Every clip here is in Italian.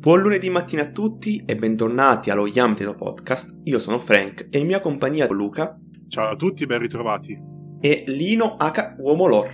Buon lunedì mattina a tutti e bentornati allo Yamteno Podcast. Io sono Frank e in mia compagnia Luca. Ciao a tutti, ben ritrovati. E Lino H. Uomo Lore.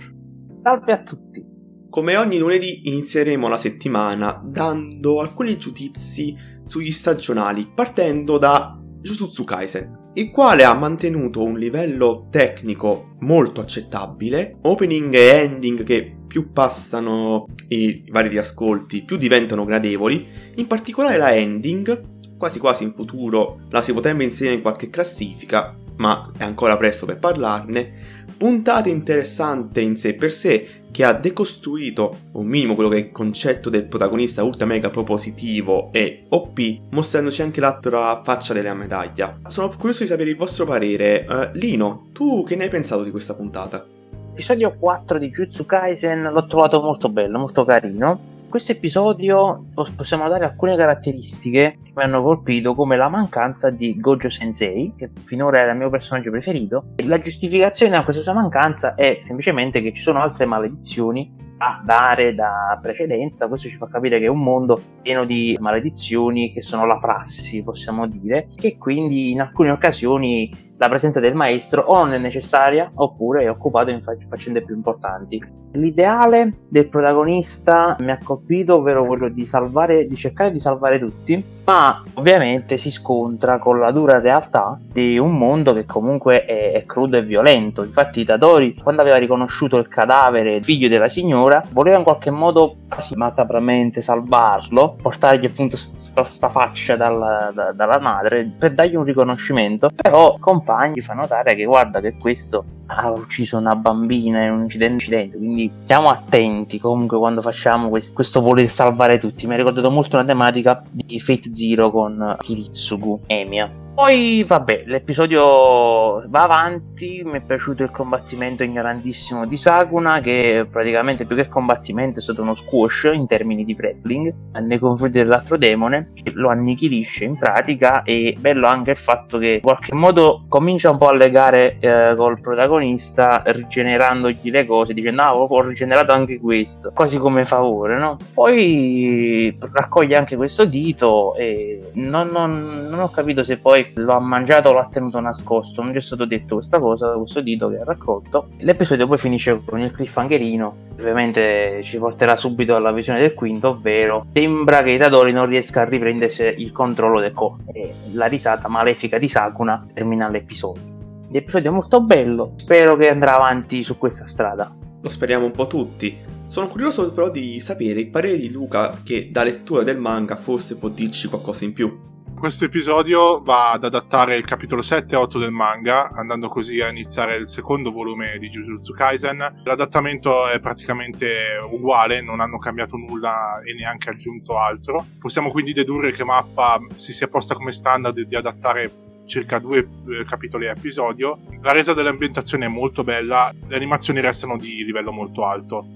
Salve a tutti. Come ogni lunedì inizieremo la settimana dando alcuni giudizi sugli stagionali, partendo da Jujutsu Kaisen, il quale ha mantenuto un livello tecnico molto accettabile, opening e ending che più passano i vari riascolti, più diventano gradevoli, in particolare la ending, quasi quasi in futuro la si potrebbe inserire in qualche classifica, ma è ancora presto per parlarne, puntata interessante in sé per sé che ha decostruito un minimo quello che è il concetto del protagonista ultra mega propositivo e OP, mostrandoci anche l'altra faccia della medaglia. Sono curioso di sapere il vostro parere. Uh, Lino, tu che ne hai pensato di questa puntata? L'episodio 4 di Jutsu Kaisen l'ho trovato molto bello, molto carino. Questo episodio possiamo dare alcune caratteristiche che mi hanno colpito come la mancanza di Gojo Sensei, che finora era il mio personaggio preferito. La giustificazione a questa sua mancanza è semplicemente che ci sono altre maledizioni a dare da precedenza, questo ci fa capire che è un mondo pieno di maledizioni che sono la prassi, possiamo dire, che quindi in alcune occasioni la presenza del maestro o non è necessaria oppure è occupato in faccende più importanti. L'ideale del protagonista mi ha colpito, ovvero quello di salvare, di cercare di salvare tutti, ma ovviamente si scontra con la dura realtà di un mondo che comunque è, è crudo e violento. Infatti Tadori, quando aveva riconosciuto il cadavere figlio della signora, voleva in qualche modo quasi macabramente salvarlo, portargli appunto sta, sta faccia dalla, da, dalla madre per dargli un riconoscimento, però con compagni fa notare che guarda che questo ha ucciso una bambina in un incidente, quindi stiamo attenti comunque quando facciamo questo, questo voler salvare tutti. Mi ha ricordato molto una tematica di Fate Zero con Kiritsugu Emiya poi, vabbè, l'episodio va avanti. Mi è piaciuto il combattimento ignorantissimo di Sakuna, che praticamente più che combattimento è stato uno squash in termini di wrestling nei confronti dell'altro demone. Lo annichilisce in pratica. E bello anche il fatto che in qualche modo comincia un po' a legare eh, col protagonista, rigenerandogli le cose, dicendo: Ah, ho rigenerato anche questo, quasi come favore, no? Poi raccoglie anche questo dito e non, non, non ho capito se poi lo ha mangiato o l'ha tenuto nascosto. Non ci è stato detto questa cosa da questo dito che ha raccolto. L'episodio poi finisce con il cliffhangerino. Ovviamente ci porterà subito alla visione del quinto, ovvero sembra che Itadori non riesca a riprendersi il controllo del Ko. E la risata malefica di Sakuna termina l'episodio. L'episodio è molto bello, spero che andrà avanti su questa strada. Lo speriamo un po' tutti. Sono curioso però di sapere il parere di Luca che da lettura del manga forse può dirci qualcosa in più. Questo episodio va ad adattare il capitolo 7 e 8 del manga, andando così a iniziare il secondo volume di Jujutsu Kaisen. L'adattamento è praticamente uguale, non hanno cambiato nulla e neanche aggiunto altro. Possiamo quindi dedurre che Mappa si sia posta come standard di adattare circa due eh, capitoli a episodio. La resa dell'ambientazione è molto bella, le animazioni restano di livello molto alto.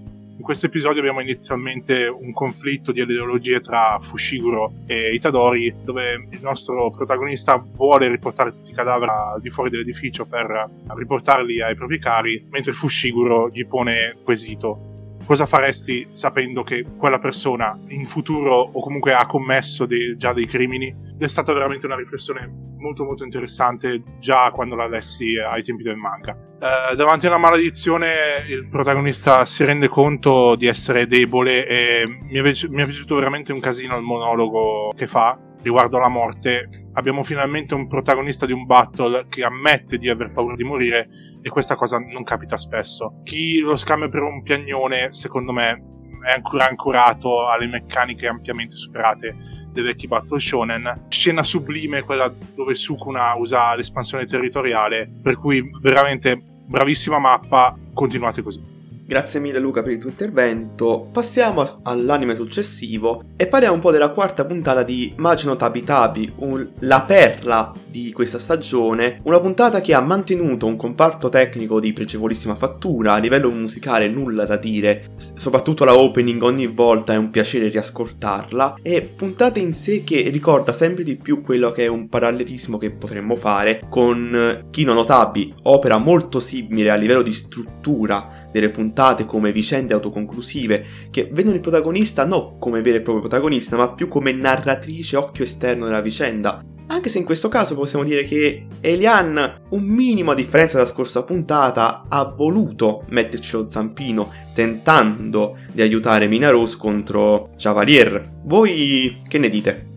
In questo episodio abbiamo inizialmente un conflitto di ideologie tra Fushiguro e Itadori, dove il nostro protagonista vuole riportare tutti i cadaveri al di fuori dell'edificio per riportarli ai propri cari, mentre Fushiguro gli pone quesito cosa faresti sapendo che quella persona in futuro o comunque ha commesso dei, già dei crimini? È stata veramente una riflessione molto molto interessante già quando la lessi ai tempi del manga. Eh, davanti a una maledizione il protagonista si rende conto di essere debole e mi è, mi è piaciuto veramente un casino il monologo che fa riguardo alla morte. Abbiamo finalmente un protagonista di un battle che ammette di aver paura di morire e questa cosa non capita spesso. Chi lo scambia per un piagnone, secondo me, è ancora ancorato alle meccaniche ampiamente superate dei vecchi Battle Shonen. Scena sublime quella dove Sukuna usa l'espansione territoriale, per cui veramente bravissima mappa, continuate così. Grazie mille Luca per il tuo intervento. Passiamo all'anime successivo e parliamo un po' della quarta puntata di Magino Tabi Tabi, un, la perla di questa stagione, una puntata che ha mantenuto un comparto tecnico di pregevolissima fattura, a livello musicale nulla da dire, soprattutto la opening ogni volta è un piacere riascoltarla, e puntata in sé che ricorda sempre di più quello che è un parallelismo che potremmo fare con Kino no Tabi, opera molto simile a livello di struttura delle puntate come vicende autoconclusive che vedono il protagonista non come vero e proprio protagonista, ma più come narratrice occhio esterno della vicenda. Anche se in questo caso possiamo dire che Elian, un minimo a differenza della scorsa puntata, ha voluto metterci lo zampino tentando di aiutare Minaros contro Javalier. Voi che ne dite?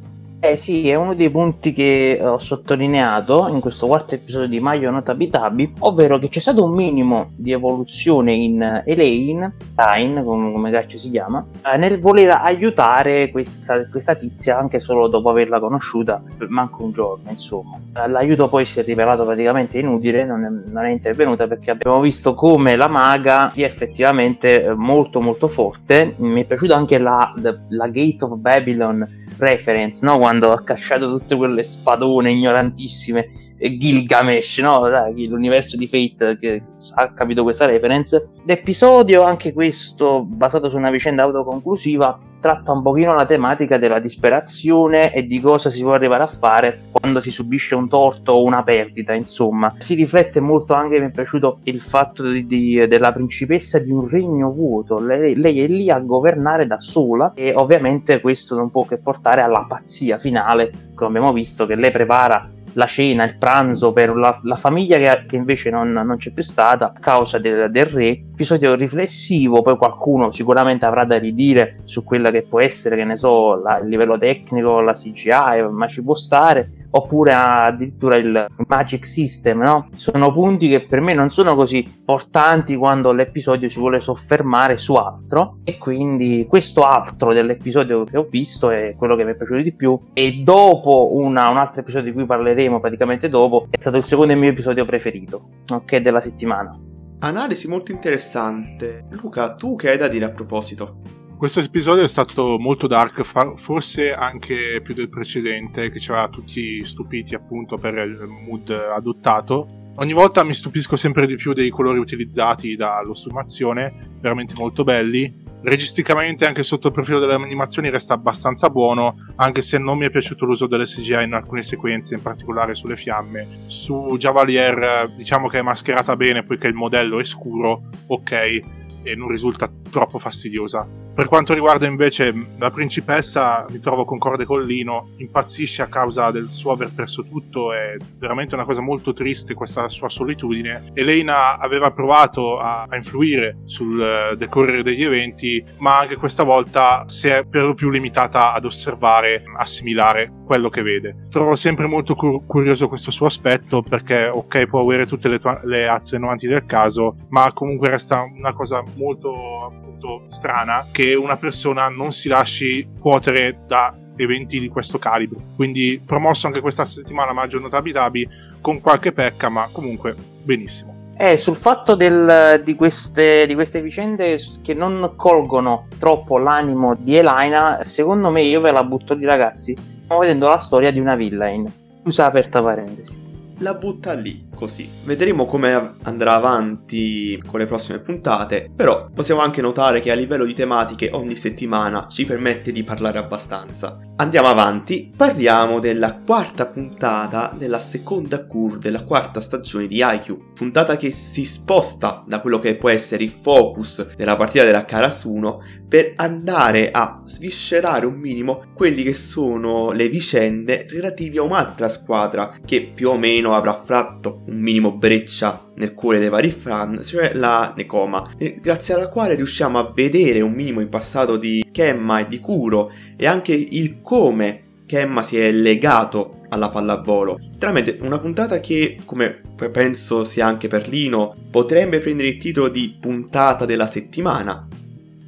Eh sì, è uno dei punti che ho sottolineato in questo quarto episodio di Maio Nota Bitabi, ovvero che c'è stato un minimo di evoluzione in Elaine, Tain, come, come cacchio si chiama, eh, nel voler aiutare questa, questa, tizia anche solo dopo averla conosciuta per manco un giorno, insomma. Eh, l'aiuto poi si è rivelato praticamente inutile, non è, non è intervenuta perché abbiamo visto come la maga sia effettivamente molto molto forte. Mi è piaciuta anche la, la Gate of Babylon reference, no? Quando ha cacciato tutte quelle spadone ignorantissime, Gilgamesh, no? Dai, l'universo di Fate che ha capito questa reference. L'episodio, anche questo, basato su una vicenda autoconclusiva, tratta un pochino la tematica della disperazione e di cosa si può arrivare a fare quando si subisce un torto o una perdita, insomma. Si riflette molto anche, mi è piaciuto il fatto di, di, della principessa di un regno vuoto. Lei, lei è lì a governare da sola e ovviamente questo non può che portare alla pazzia finale, come abbiamo visto, che lei prepara la cena, il pranzo per la, la famiglia che, che invece non, non, c'è più stata a causa del, del, re. Episodio riflessivo, poi qualcuno sicuramente avrà da ridire su quella che può essere, che ne so, la, il livello tecnico, la CGI, ma ci può stare oppure addirittura il Magic System, no? Sono punti che per me non sono così importanti quando l'episodio si vuole soffermare su altro e quindi questo altro dell'episodio che ho visto è quello che mi è piaciuto di più e dopo una, un altro episodio di cui parleremo praticamente dopo è stato il secondo mio episodio preferito, ok, della settimana. Analisi molto interessante. Luca, tu che hai da dire a proposito? Questo episodio è stato molto dark, forse anche più del precedente, che ci aveva tutti stupiti appunto per il mood adottato. Ogni volta mi stupisco sempre di più dei colori utilizzati dall'ostrumazione, veramente molto belli. Registicamente, anche sotto il profilo delle animazioni, resta abbastanza buono, anche se non mi è piaciuto l'uso delle CGI in alcune sequenze, in particolare sulle fiamme. Su Javalier, diciamo che è mascherata bene poiché il modello è scuro, ok, e non risulta troppo fastidiosa per quanto riguarda invece la principessa, mi trovo concorde con Lino, impazzisce a causa del suo aver perso tutto, è veramente una cosa molto triste questa sua solitudine. Elena aveva provato a, a influire sul decorrere degli eventi, ma anche questa volta si è per lo più limitata ad osservare, assimilare quello che vede. Trovo sempre molto cur- curioso questo suo aspetto perché ok può avere tutte le, tua- le attenuanti del caso, ma comunque resta una cosa molto molto strana che una persona non si lasci cuotere da eventi di questo calibro. Quindi promosso anche questa settimana Maggio Notabitabi con qualche pecca, ma comunque benissimo. Eh, sul fatto del, di, queste, di, queste, vicende che non colgono troppo l'animo di Elena, secondo me io ve la butto di ragazzi. Stiamo vedendo la storia di una villain. Chiusa aperta parentesi. La butta lì così. Vedremo come andrà avanti con le prossime puntate, però possiamo anche notare che a livello di tematiche ogni settimana ci permette di parlare abbastanza. Andiamo avanti, parliamo della quarta puntata della seconda cure della quarta stagione di IQ, puntata che si sposta da quello che può essere il focus della partita della Karasuno per andare a sviscerare un minimo quelli che sono le vicende relative a un'altra squadra che più o meno avrà fatto un minimo breccia nel cuore dei vari fan, cioè la Nekoma, grazie alla quale riusciamo a vedere un minimo in passato di Kemma e di Kuro e anche il come Kemma si è legato alla pallavolo. Tramite una puntata che, come penso sia anche per Lino, potrebbe prendere il titolo di puntata della settimana.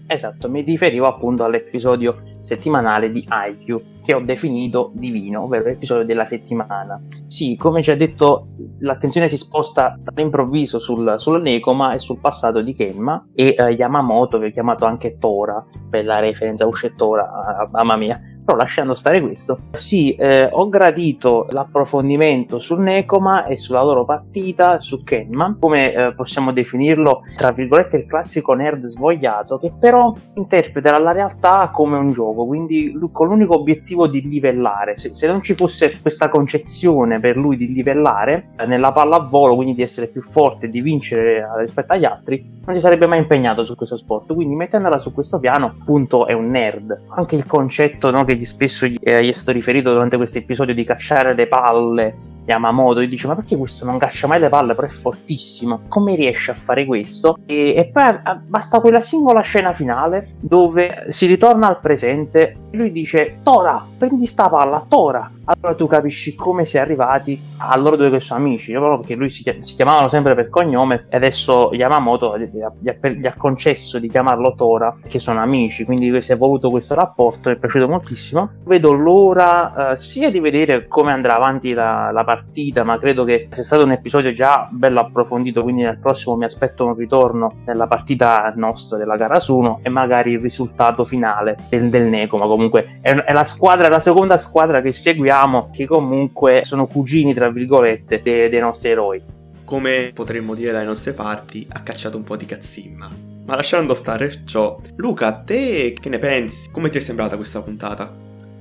Esatto, mi riferivo appunto all'episodio settimanale di IQ che ho definito divino, ovvero l'episodio della settimana. Sì, come ci ha detto, l'attenzione si sposta all'improvviso sul, sul Nekoma e sul passato di Kenma e eh, Yamamoto, che è chiamato anche Tora, per la referenza usce Tora, mamma mia, Però lasciando stare questo, sì, eh, ho gradito l'approfondimento sul Nekoma e sulla loro partita, su Kenman, come eh, possiamo definirlo, tra virgolette, il classico nerd svogliato, che però interpreta la realtà come un gioco, quindi con l'unico obiettivo di livellare. Se, se non ci fosse questa concezione per lui di livellare eh, nella pallavolo, quindi di essere più forte, di vincere eh, rispetto agli altri, non si sarebbe mai impegnato su questo sport. Quindi mettendola su questo piano, appunto, è un nerd. Anche il concetto no, che che spesso gli, eh, gli è stato riferito durante questo episodio di cacciare le palle Yamamoto e dice ma perché questo non caccia mai le palle? Però è fortissimo. Come riesce a fare questo? E, e poi a, basta quella singola scena finale dove si ritorna al presente e lui dice Tora prendi sta palla Tora allora tu capisci come si è arrivati a loro due che sono amici. Proprio perché lui si, chiamavano sempre per cognome e adesso Yamamoto gli ha, gli, ha, concesso di chiamarlo Tora perché sono amici. Quindi si è voluto questo rapporto mi è piaciuto moltissimo. Vedo l'ora eh, sia di vedere come andrà avanti la, la partita ma credo che sia stato un episodio già bello approfondito quindi nel prossimo mi aspetto un ritorno nella partita nostra della gara su 1 e magari il risultato finale del, del Neco ma comunque è, è la squadra la seconda squadra che seguiamo sappiamo che comunque sono cugini, tra virgolette, dei, dei nostri eroi. Come potremmo dire dalle nostre parti, ha cacciato un po' di cazzimma. Ma lasciando stare ciò, Luca, te che ne pensi? Come ti è sembrata questa puntata?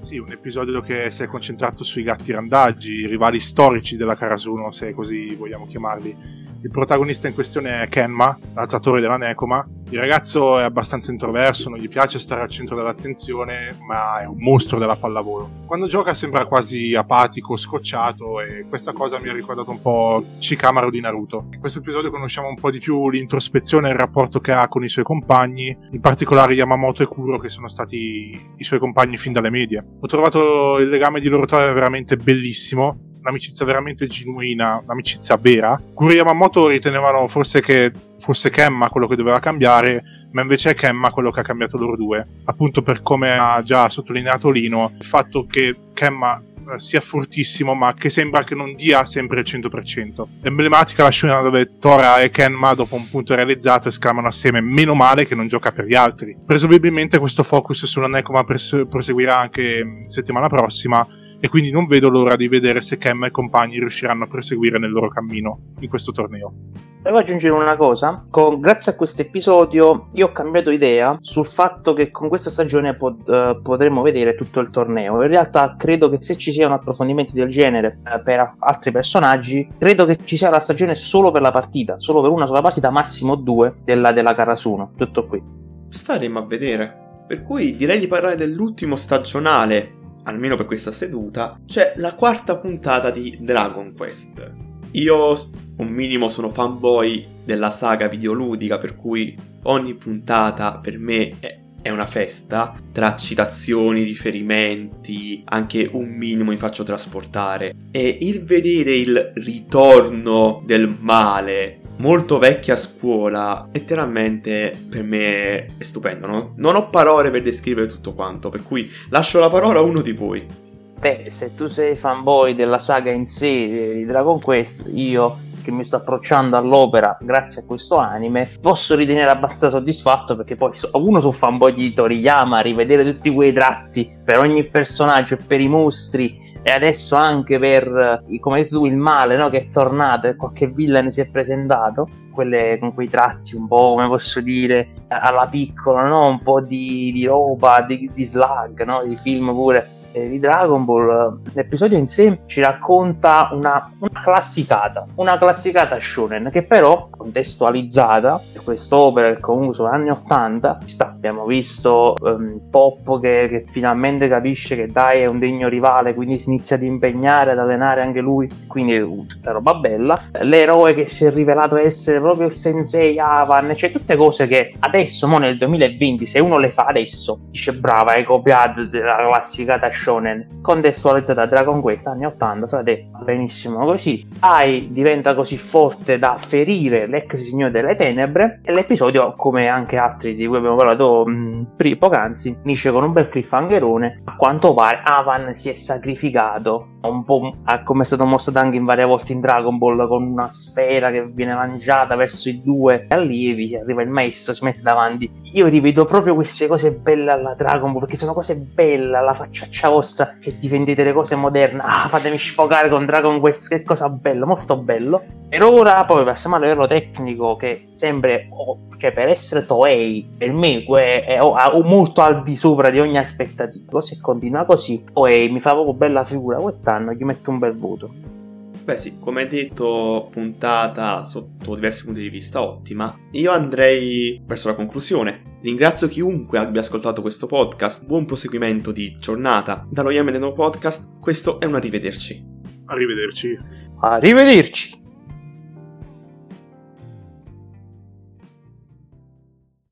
Sì, un episodio che si è concentrato sui gatti randaggi, i rivali storici della Karasuno, se così vogliamo chiamarli il protagonista in questione è Kenma, l'alzatore della Nekoma. Il ragazzo è abbastanza introverso, non gli piace stare al centro dell'attenzione, ma è un mostro della pallavolo. Quando gioca sembra quasi apatico, scocciato e questa cosa mi ha ricordato un po' Shikamaru di Naruto. In questo episodio conosciamo un po' di più l'introspezione e il rapporto che ha con i suoi compagni, in particolare Yamamoto e Kuro che sono stati i suoi compagni fin dalle medie. Ho trovato il legame di loro tre veramente bellissimo un'amicizia veramente genuina, un'amicizia vera. Kuro e Yamamoto ritenevano forse che fosse Kemma quello che doveva cambiare, ma invece è Kemma quello che ha cambiato loro due. Appunto per come ha già sottolineato Lino, il fatto che Kemma eh, sia fortissimo ma che sembra che non dia sempre il 100%. Emblematica la scena dove Tora e Kenma dopo un punto realizzato esclamano assieme meno male che non gioca per gli altri. Presumibilmente questo focus sulla Nekoma proseguirà anche mm, settimana prossima e quindi non vedo l'ora di vedere se Kem e compagni riusciranno a proseguire nel loro cammino in questo torneo. Devo aggiungere una cosa, con, grazie a questo episodio io ho cambiato idea sul fatto che con questa stagione pod, uh, potremo vedere tutto il torneo. In realtà credo che se ci siano approfondimenti del genere uh, per altri personaggi, credo che ci sia la stagione solo per la partita, solo per una sola partita, massimo due della, della Karasuno. Tutto qui. Staremo a vedere. Per cui direi di parlare dell'ultimo stagionale almeno per questa seduta, c'è la quarta puntata di Dragon Quest. Io un minimo sono fanboy della saga videoludica, per cui ogni puntata per me è, è una festa, tra citazioni, riferimenti, anche un minimo mi faccio trasportare. E il vedere il ritorno del male molto vecchia scuola, letteralmente per me è stupendo, no? Non ho parole per descrivere tutto quanto, per cui lascio la parola a uno di voi. Beh, se tu sei fanboy della saga in sé di Dragon Quest, io che mi sto approcciando all'opera grazie a questo anime, posso ritenere abbastanza soddisfatto perché poi uno sono fanboy di Toriyama, rivedere tutti quei tratti per ogni personaggio e per i mostri e adesso anche per, eh, come hai detto tu, il male no? che è tornato e qualche villain si è presentato, quelle con quei tratti un po', come posso dire, alla piccola, no? un po' di, di roba, di, di slug, no? di film pure eh, di Dragon Ball, l'episodio in sé ci racconta una, una classicata, una classicata shonen che però contestualizzata per quest'opera che comunque sono anni 80, abbiamo visto um, Pop che, che, finalmente capisce che Dai è un degno rivale, quindi si inizia ad impegnare, ad allenare anche lui, quindi uh, tutta roba bella. L'eroe che si è rivelato essere proprio il sensei Avan, cioè tutte cose che adesso, mo nel 2020, se uno le fa adesso, dice brava, hai copiato la classicata shonen shonen contestualizzata a Dragon Quest anni 80 frate benissimo così. Ai diventa così forte da ferire l'ex signore delle tenebre. E l'episodio come anche altri di cui abbiamo parlato mh, poc'anzi finisce con un bel cliffhangerone. A quanto pare Avan si è sacrificato un po' come è stato mostrato anche in varie volte in Dragon Ball con una sfera che viene lanciata verso i due. Allievi arriva il maestro si mette davanti. Io rivedo proprio queste cose belle alla Dragon Ball perché sono cose belle alla facciaccia vostra che difendete le cose moderne. Ah fatemi sfogare con Dragon Quest che cosa bella molto bello. Per ora poi passiamo a livello tecnico che sempre oh, cioè per essere Toei per me è, è, è, molto al di sopra di ogni aspettativa. Se continua così Toei mi fa proprio bella figura quest'anno gli metto un bel voto Beh sì, come detto, puntata sotto diversi punti di vista ottima. Io andrei verso la conclusione. Ringrazio chiunque abbia ascoltato questo podcast. Buon proseguimento di giornata. Dallo Yemen Podcast, questo è un arrivederci. Arrivederci. Arrivederci.